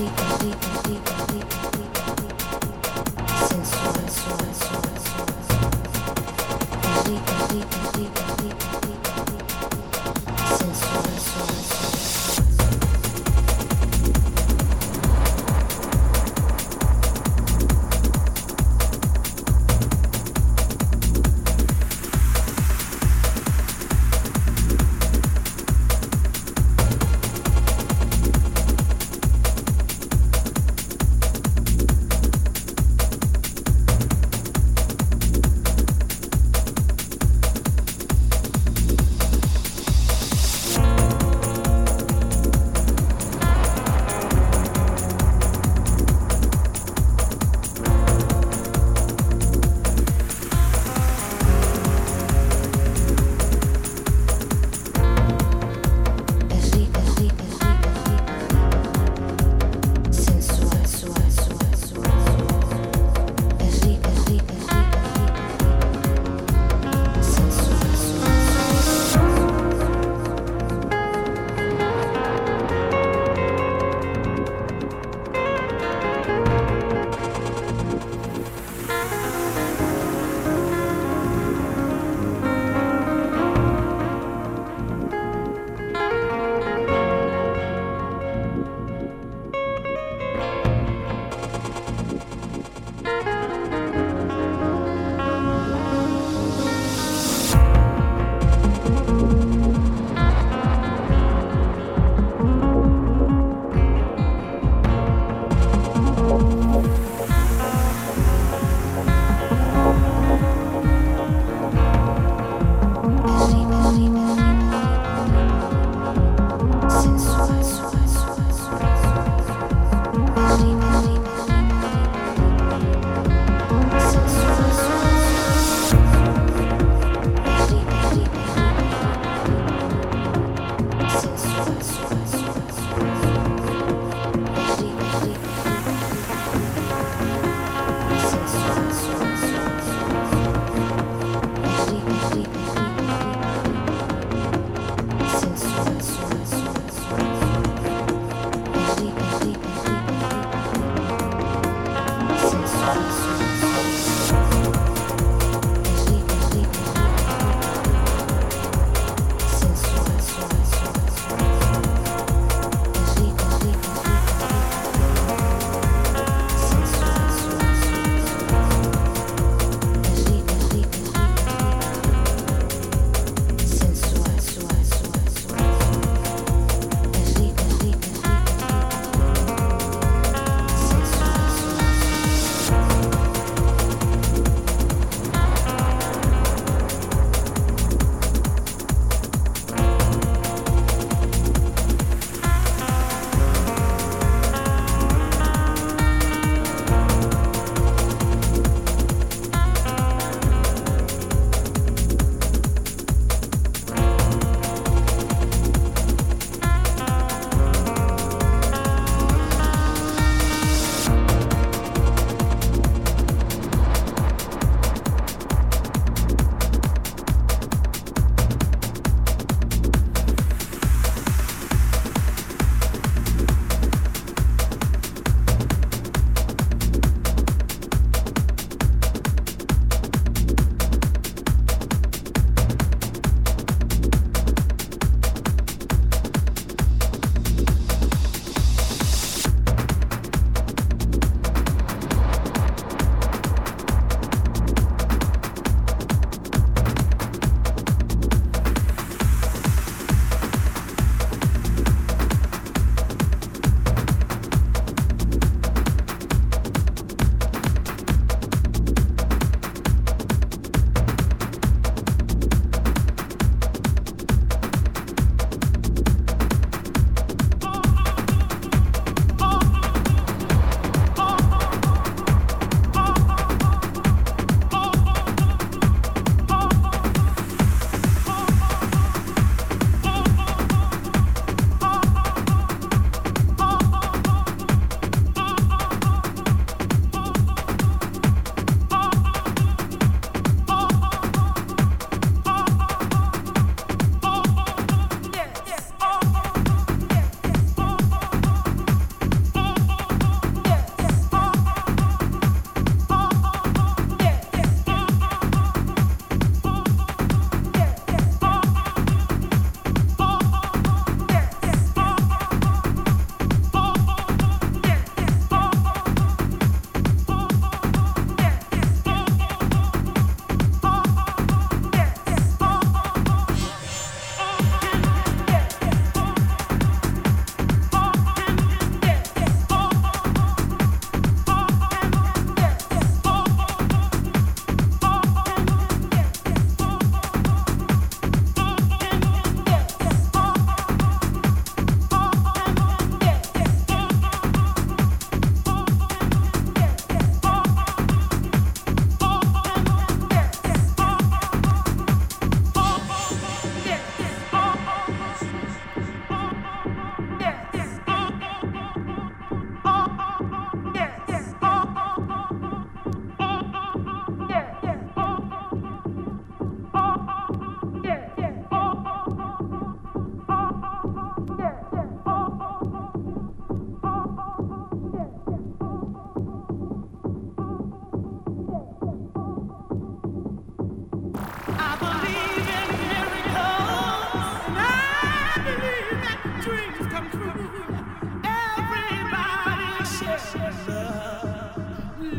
C'est un sujet, c'est un sujet, c'est un sujet.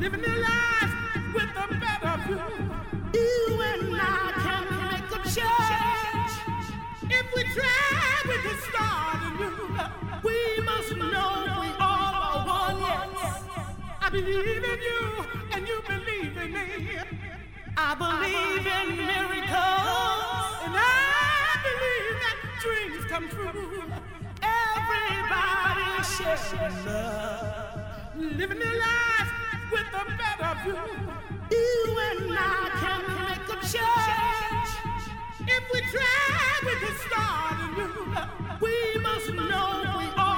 Living their lives with a better view. You and I can make a change. If we try, we can start anew. We must know we all one, yes. I believe in you, and you believe in me. I believe in miracles, and I believe that dreams come true. Everybody love, living lives with a better view. You and I can make a change if we try with the start anew. We must know we are.